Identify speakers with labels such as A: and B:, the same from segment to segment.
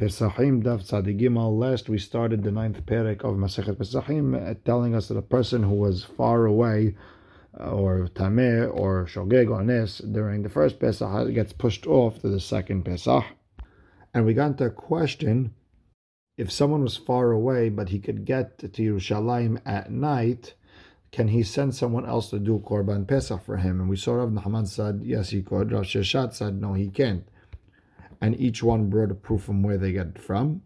A: Pesachim Daf Tzadi Gimel. Last we started the ninth perek of Masechet Pesachim, uh, telling us that a person who was far away, uh, or Tameh, or Shogeg, or Nes, during the first Pesach gets pushed off to the second Pesach. And we got into a question, if someone was far away, but he could get to Yerushalayim at night, can he send someone else to do Korban Pesach for him? And we saw Rav Nahman said, yes, he could. Rav Sheshet said, no, he can't. And each one brought a proof from where they get it from.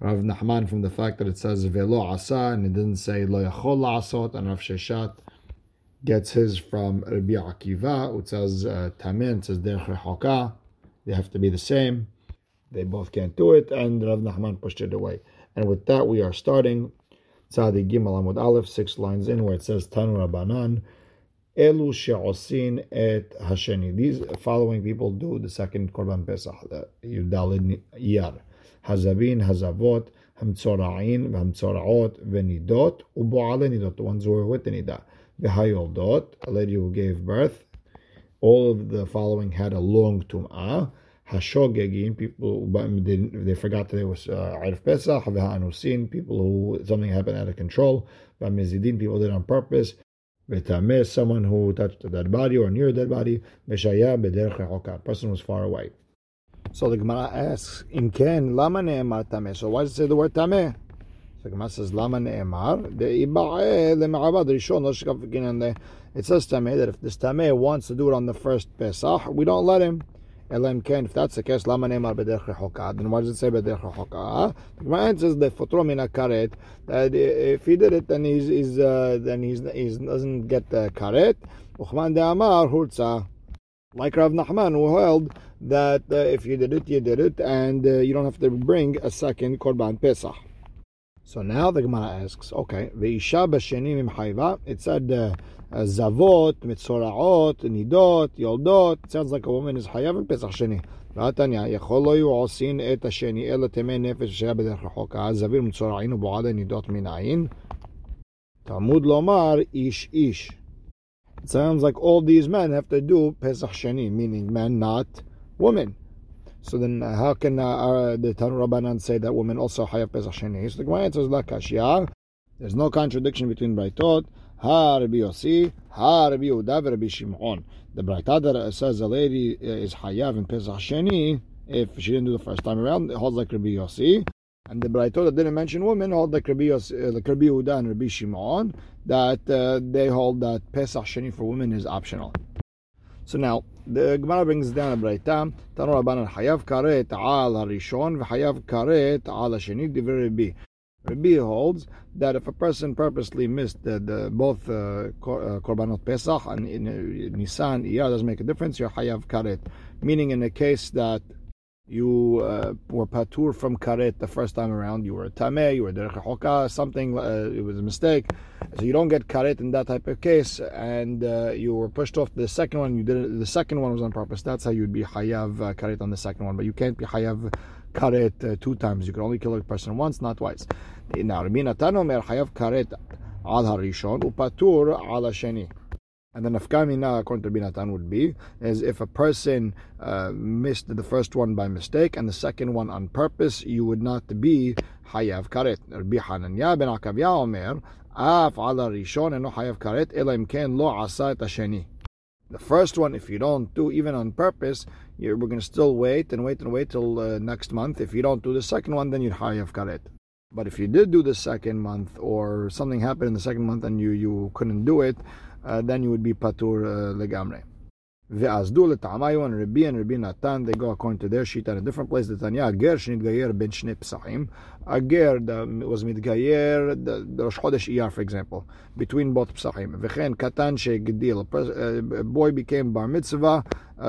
A: Rav Nahman from the fact that it says Velo Asa and it didn't say Lo Yachol Asot, and Rav Sheshet gets his from Rabbi Akiva, which says uh, Tamin, says Derech. They have to be the same. They both can't do it, and Rav Nahman pushed it away. And with that, we are starting Tzadi Gimel Amud Aleph, six lines in, where it says Tanu Rabbanan, Elu she'osin et hasheni. These following people do the second Korban Pesach, the Yudalid Iyar. Hazabin, Hazavot, Hamtzora'in, Hamtzora'ot, Venidot, Ubo'ale Nidot, the ones who were with the Nidah. V'hayoldot, a lady who gave birth. All of the following had a long tum'ah. Hashogegin, people they, they forgot that it was uh, Erev Pesach, V'ha'anusin, people who something happened out of control, V'amizidin, people did on purpose, V'tameh, someone who touched a dead body or near a dead body, V'shaya b'derech rechoka, person was far away. So the Gemara asks, Im ken, lama ne'emar tameh? So why does it say the word tameh? The Gemara says, lama ne'emar? De'iba'eh le'ma'avad rishon, lo It says tameh, that if this tameh wants to do it on the first Pesach, we don't let him. Elam Ken, if that's the case, Lama Neymar Bederch Rechoka. Then why does it say Bederch Rechoka? The Gemara says the Fotro Mina Karet, that if he did it, then he's, he's uh, then he's, he doesn't get the Karet. Uchman de Amar. Like Rav Nachman, who held that uh, if you did it, you did it, and uh, you don't have to bring a second Korban Pesach. So now the Gemara asks, okay, Ve'isha b'sheni mimchayva. It said uh, zavot, mitzoraot, nidot, yoldot. It sounds like a woman is chayav in Pesach sheni. ועתניא, יכול לא היו עושים את השני, אלא תמי נפש שהיה בדרך רחוקה, זביר מצורעין ובועד הנידות מנין. תלמוד לומר איש איש. It sounds like all these men have to do Pesach Sheni, meaning men, not women. So then, uh, how can uh, uh, the Tanu Rabbanan say that women also have Pesach Sheni? So the Gemara answers la kashya. There's no contradiction between Braitot. Ha Rabbi Yossi, Ha Rabbi Yehuda, Rabbi Shimon. The Braitot that says a lady uh, is Hayav in Pesach Sheni if she didn't do the first time around, it holds like Rabbi Yossi. And the Braitot that didn't mention women hold like Rabbi, Yossi, uh, like Rabbi Yehuda and Rabbi Shimon that uh, they hold that Pesach Sheni for women is optional. So now the Gemara brings down a Braita. Tanu Rabbanan Hayav Karet Al Harishon v'Hayav Karet Al Hasheni Divrei Rabbi. Rabbi holds that if a person purposely missed the, the both uh, uh Korbanot Pesach and in, uh, Nisan Iyar doesn't make a difference. You're Hayav Karet, meaning in the case that you uh, were patur from karet the first time around, you were a tameh, you were derech hoka, something, uh, it was a mistake. So you don't get karet in that type of case, and uh, you were pushed off the second one, you did it, the second one was on purpose. That's how you'd be hayav uh, karet on the second one, but you can't be hayav karet uh, two times. You can only kill a person once, not twice. Now, Rabbi Natan hayav karet al harishon, upatur al sheni. And the nafkamina, according to Binatan, would be is if a person uh, missed the first one by mistake and the second one on purpose, you would not be hayav karet. Rabbi Hananya ben Akavya omer, af ala rishon eno hayav karet, ela imken lo asa et hasheni. The first one, if you don't do even on purpose, we're going to still wait and wait and wait till uh, next month. If you don't do the second one, then you'd hayav karet. But if you did do the second month, or something happened in the second month and you, you couldn't do it, uh, then you would be patur uh, legamre. the letamayu and Rabbi and Rabbi Natan they go according to their sheet at a different place. The Tanya ager shnitgayer ben shnei psachim. Ager was mitgayer the Rosh Chodesh Iyar for example between both psachim. Ve'chen katan shegdil uh, a boy became bar mitzvah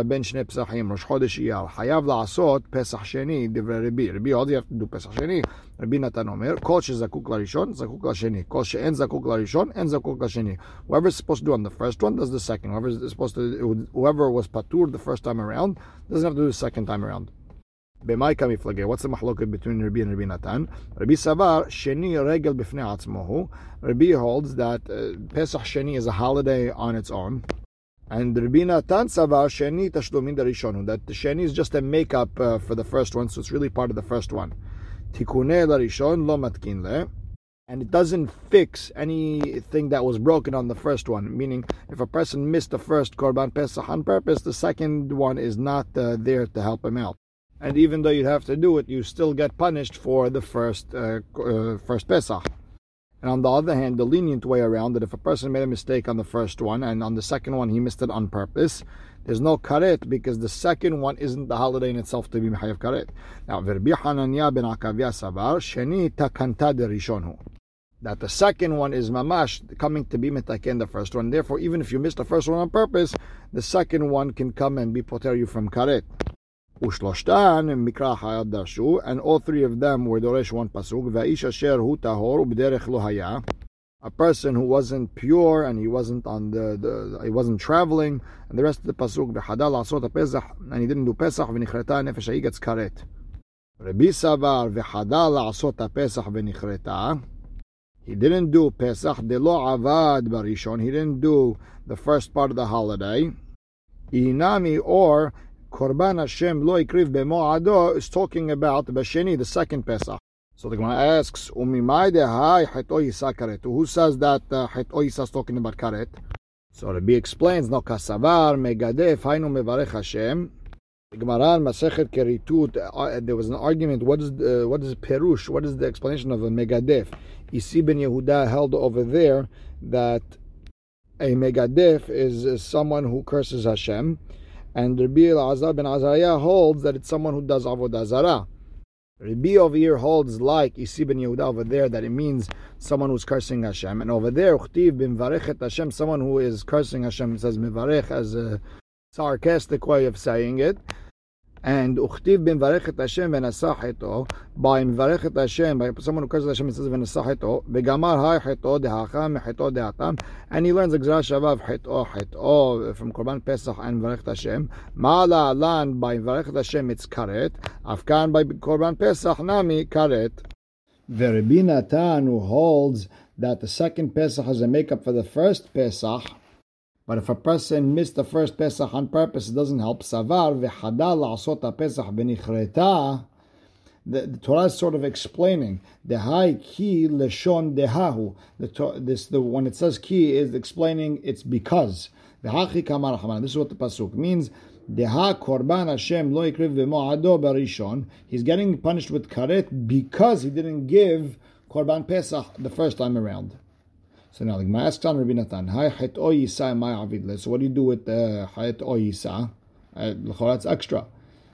A: בין שני פסחים, ראש חודש אייר, חייב לעשות פסח שני, דברי רבי. רבי עוד you have to do פסח שני. רבי נתן אומר, כל שזקוק לראשון, זקוק לשני. כל שאין זקוק לראשון, אין זקוק לשני. Whoever is supposed to do on the first one does the second. Whoever is supposed to, whoever was patur the first time around, doesn't have to do the second time around. במאי כמפלגה, what's the מחלוקת between רבי and רבי נתן? רבי סבר, שני רגל בפני עצמו הוא. רבי holds that uh, Pesach Sheni is a holiday on its own. And Rabbi Natan Savar Sheni Tashlumin Rishonu. That the Sheni is just a makeup uh, for the first one, so it's really part of the first one. Tikune Larishon Lo Matkin. And it doesn't fix anything that was broken on the first one. Meaning, if a person missed the first Korban Pesach on purpose, the second one is not uh, there to help him out. And even though you'd have to do it, you still get punished for the first uh, uh, first Pesach. And on the other hand, the lenient way around that if a person made a mistake on the first one and on the second one he missed it on purpose, there's no karet because the second one isn't the holiday in itself to be mechayev karet. Now, Verbi Hananya ben Akavya Sabar, Sheni takanta derishonu. That the second one is mamash coming to be metaken the first one. Therefore, even if you missed the first one on purpose, the second one can come and be poter you from karet. ושלושתן מקרא חיות דרשו, and all three of them were דורש one pasuk, והאיש אשר הוא טהור ובדרך לא היה, a person who wasn't pure and he wasn't on the, the he wasn't traveling, and the rest of the pasuk, וחדל לעשות הפסח, and he didn't do פסח, ונכרתה הנפש ההיא gets כרת. רבי סבר, וחדל לעשות הפסח ונכרתה, he didn't do Pesach, דלא עבד בראשון, he didn't do the first part of the holiday, inami or Korban Hashem lo ikriv bemo'ado is talking about Basheni, the second Pesach. So the Gemara asks, Umimai dehai heto yisa karet. Who says that uh, heto yisa is talking about karet? So Rabbi explains, no kasavar megadef hainu mevarech Hashem. Gemara Masechet Keritut, uh, there was an argument. What is uh, what is perush? What is the explanation of a megadef? Isi ben Yehuda held over there that a megadef is someone who curses Hashem. And Rabbi Elazar ben Azariah holds that it's someone who does avodah zarah. Rabbi over here holds like Isi ben Yehuda over there that it means someone who's cursing Hashem, and over there Uchtiv bin Varechet Hashem, someone who is cursing Hashem says Mivarech as a sarcastic way of saying it. And Uchtiv bin Varechet Hashem v'nasah by Varechet Hashem, by someone who curses Hashem, it says v'nasah heto, begamar hai heto dehacha meheto dehatam, and he learns the Gzera Shavav heto heto from Korban Pesach and Varechet Hashem. Ma'ala alan by Varechet Hashem it's karet, afkan by Korban Pesach nami karet. Ve'Rebbi Natan who holds that the second Pesach has a makeup for the first Pesach, but if a person missed the first Pesach on purpose, it doesn't help. Savar v'chadal la'asot Pesach b'nichreta. The, the Torah is sort of explaining the high ki leshon dehahu. The this the when it says ki is explaining it's because the kamar This is what the pasuk means. Deha korban Hashem lo ikriv v'mo'ado barishon. He's getting punished with karet because he didn't give korban Pesach the first time around. So now the Gemara asks on Rabbi avidle. So what do you do with the het oyisa? Uh, that's extra.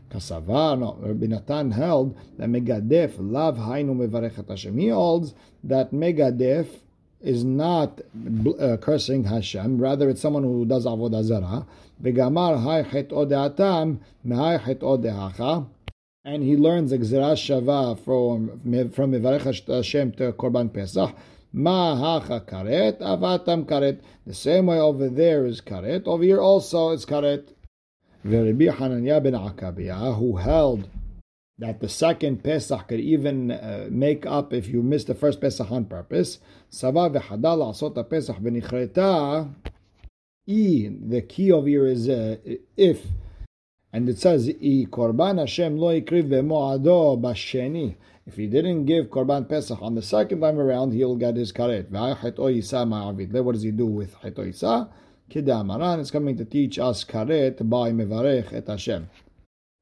A: Kasavar, no, Rabbi Natan held that Megadef, lav hainu mevarechet Hashem. He holds that Megadef is not uh, cursing Hashem, rather it's someone who does avodah zarah. Vegamar hay het odeatam, mehay het odeacha. And he learns Gzera Shava from, from Mevarech Hashem to Korban Pesach. Ma hacha karet, avatam karet. The same way over there is karet. Over here also is karet. Rabbi Hananiah ben Akabiyah, who held that the second Pesach could even uh, make up if you missed the first Pesach on purpose. Sava v'chadal asot Pesach v'nichreta. E, the key over here is uh, if. And it says, I korban Hashem lo ikriv be'mo'ado b'sheni. If he didn't give Korban Pesach on the second time around, he'll get his karet. What does he do with Hetoisa? Kidamaran is coming to teach us karet by mevarech et Hashem.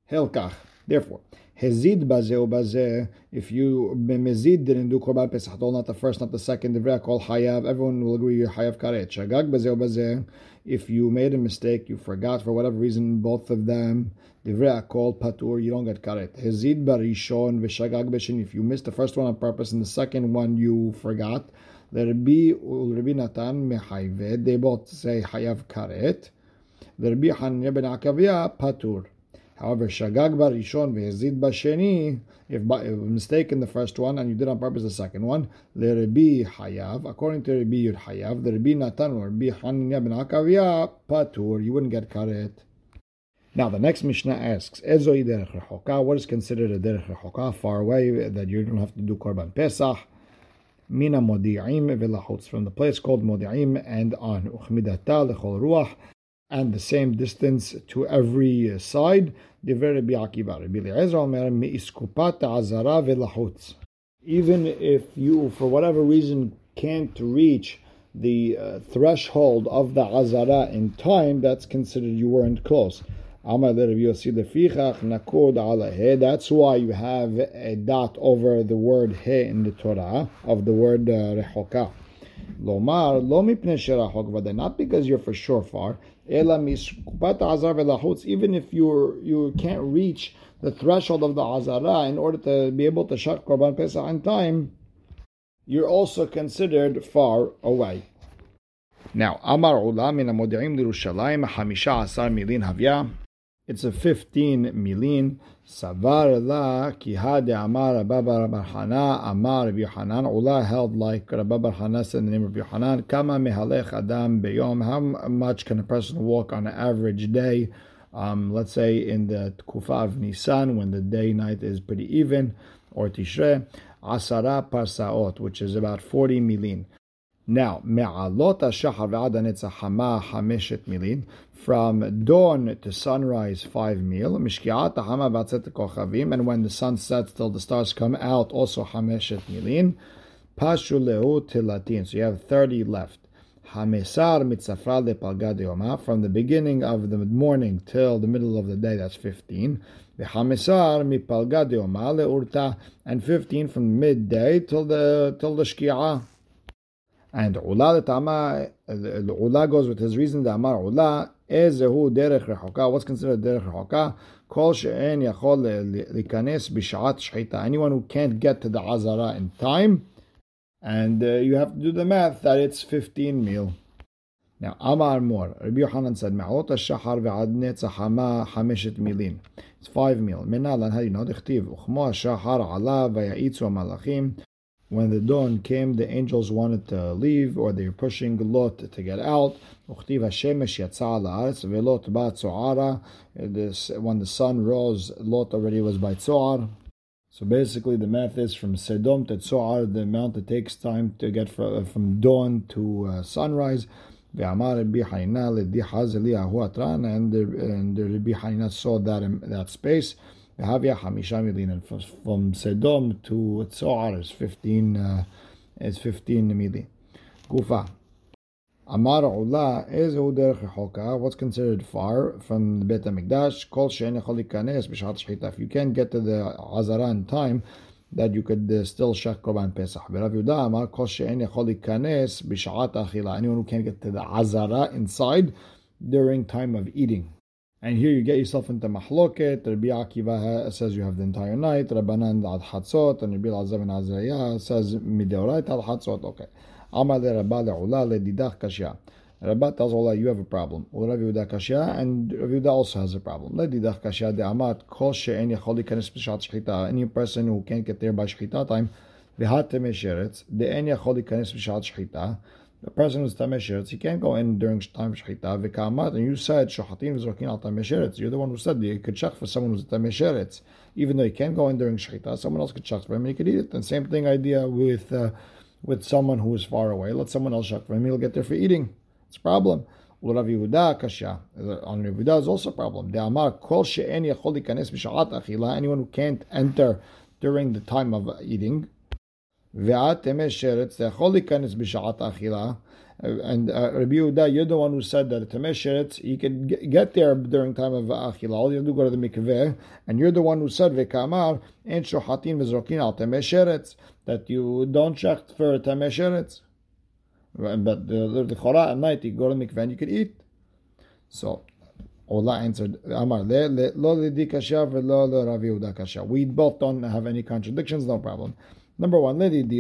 A: Hilkach. Therefore, Hezid bazeh bazeh. If you mezid didn't do korban pesach, not the first, not the second. Divrei kol hayav. Everyone will agree you're hayav karet. Shagag bazeh bazeh. If you made a mistake, you forgot for whatever reason, both of them. Divrei kol patur. You don't get karet. Hezid barishon v'shagag beshin. If you missed the first one on purpose and the second one you forgot. Rabbi Rabbi Natan mehayved. They both say hayav karet. Rabbi Hananiah ben Akavia patur. However, shagag barishon ve'ezid basheni, if by a mistake in the first one and you did on purpose the second one, le'rebi hayav, according to Rebi Yud hayav, the Rebi Natan or Rebi Hananiah ben Akavia, patur, you wouldn't get karet. Now the next Mishnah asks, Ezoi derech rechoka, what is considered a derech rechoka, far away, that you don't have to do korban pesach, mina modi'im velachutz, from the place called modi'im and on, uchmidata lechol ruach, and the same distance to every side. Even if you, for whatever reason, can't reach the uh, threshold of the azara in time, that's considered you weren't close. That's why you have a dot over the word he in the Torah of the word rehoka. Lomar not because you're for sure far. Even if you you can't reach the threshold of the azara in order to be able to shak korban pesach in time, you're also considered far away. Now, Amar Ula min Amodi'im Lirushalayim Hamisha Asar Milin Havya. It's a 15 milin. Savar la kihade amar Rabba Barhana amar Rabbi Yohanan. Ula held like Rabba Barhana said in the name of Yohanan. Kama mehalech adam beyom. How much can a person walk on an average day? Um, let's say in the Kufa of Nisan, when the day night is pretty even, or Tishrei, Asara Parsaot, which is about 40 milin. Now, me'alot hashachar ve'ad hama hameshet milin. From dawn to sunrise, five mil. Mishkiat hama v'atzet kochavim. And when the sun sets till the stars come out, also hameshet milin. Pashu lehu tilatin. So you have 30 left. Hamesar mitzafra lepalgad From the beginning of the morning till the middle of the day, that's 15. V'hamesar mipalgad leurta. And 15 from midday till the, till the shki'ah. And Ula the Ula goes with his reason, the Amar Ula, Ezehu derech rechoka, what's considered derech rechoka? Kol she'en yachol likanes b'shat shchita. Anyone who can't get to the Azara in time, and uh, you have to do the math that it's 15 mil. Now, Amar Mor, Rabbi Yohanan said, Ma'alot shahar ve'ad netzah hama hameshet milin. It's five mil. Menalan, how do you Uchmo shahar ala v'ya'itzu malachim. When the dawn came, the angels wanted to leave, or they were pushing Lot to get out. When the sun rose, Lot already was by Tzoar. So basically, the math is from Sedom to Tzoar, the amount it takes time to get from, from dawn to uh, sunrise. And the, and the Rabbi Hanina saw that, that space. Havia Hamisha Milin. From Sedom to Tzoar is 15, uh, is 15 mili. Gufa. Amar Ula is derech rechoka. What's considered far from the Beit Hamikdash? Kol she'en yachol ikanes b'shat shchita. If you can't get to the Azara in time, that you could uh, still shech korban pesach. Rav Amar kol she'en yachol ikanes b'shat achila. Anyone who can't get to the Azara inside during time of eating. And here you get yourself into mahloket. Rabbi Akiva says you have the entire night. Rabbanan ad hatzot. And Rabbi Azam and Azariah says mideorait ad hatzot. Okay. Amar le Rabba le'ula le'didach kashya. Rabba tells Ula you have a problem. Rabbi Yehuda kashya and Yehuda also has a problem. Le'didach kashya de'amat kol she'en yachol yikanes b'shat shchita. Any person who can't get there by shchita time. V'hat temesheretz. De'en yachol yikanes b'shat shchita the person who's tamesheretz, he can't go in during time shechita v'kamat. And you said shohatim v'zokin al tamesheretz. You're the one who said you could shach for someone who's a tamesheretz, even though he can't go in during shechita. Someone else could shach for him, and he could eat it. And same thing idea with uh, with someone who is far away. Let someone else shach for him. He'll get there for eating. It's a problem. Rav Yehuda kasha. On Rav is also a problem. The Amar kol she'en yachol ikanes b'shaat achila. Anyone who can't enter during the time of eating. And uh, Rabbi Yehuda, you're the one who said that temesheretz, you can get there during time of achila. All you have to go to the mikveh. And you're the one who said ve'kamar en shohatin v'zrokin al temesheretz that you don't check for temesheretz. But the, the chora at night, you go to the mikveh and you can eat. So Ula answered, Amar, lo lidi kasha lo Rav Yehuda kasha. We both don't have any contradictions, no problem. Number one? Derech.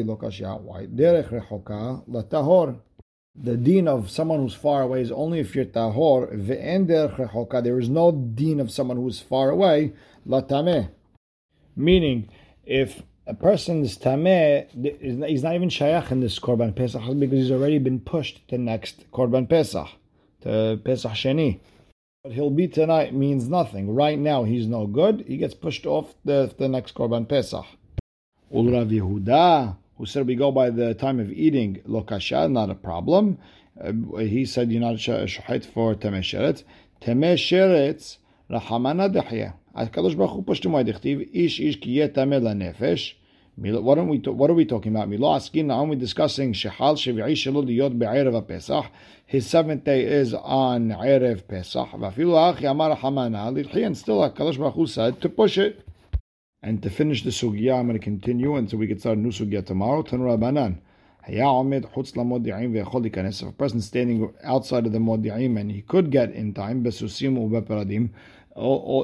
A: The deen of someone who's far away is only if you're tahor. Ve'en. There is no deen of someone who's far away. Latame. Meaning, if a person is tameh, he's not even shayach in this korban pesach because he's already been pushed to the next korban pesach, to pesach sheni. But he'll be tonight means nothing. Right now he's no good. He gets pushed off the, the next korban pesach. Ul Yehuda, who said we go by the time of eating, lokasha, not a problem. uh, he said you're not shochet for. Tameh Sheretz, Rahamana Dechye. HaKadosh Baruch Hu him away. Ish ish ki yetameh lanefesh. What are we what are we talking about? Milo askin. Are we discussing shehal shevi'i shelo liyot be'erev Pesach? His seventh day is on erev Pesach. V'afilu achi amar hamana. And still, Hakadosh Baruch Hu said to push it. And to finish the sugya, I'm going to continue until we can start a new sugya tomorrow. Tanu Rabbanan. If a person standing outside of the modi'im and he could get in time, ubeparadim,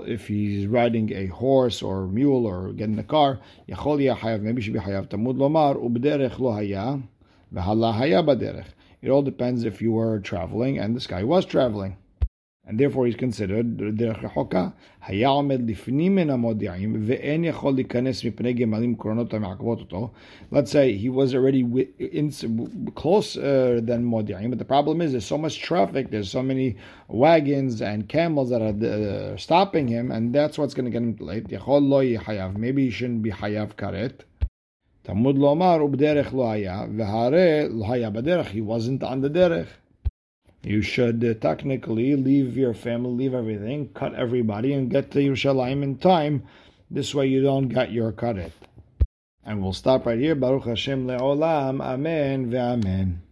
A: if he's riding a horse or mule or getting a car, maybe should be hayav tamud lomar ubderech lo haya v'hala baderech. It all depends if you were traveling and this guy was traveling and therefore he's considered דרך רחוקה, היה עומד לפנים מן המודיעים ואין יכול להיכנס מפני גמלים קרונות המעכבות אותו. Let's say he was already in, closer than מודיעים, but the problem is there's so much traffic, there's so many wagons and camels that are uh, stopping him, and that's what's going to get him late. יכול לא יהיה חייב, maybe he shouldn't be חייב כרת. תמוד לומר ובדרך לא היה, והרי לא היה בדרך, he wasn't on the דרך you should uh, technically leave your family, leave everything, cut everybody, and get to Yerushalayim in time. This way you don't get your karet. And we'll stop right here. Baruch Hashem le'olam. Amen ve'amen.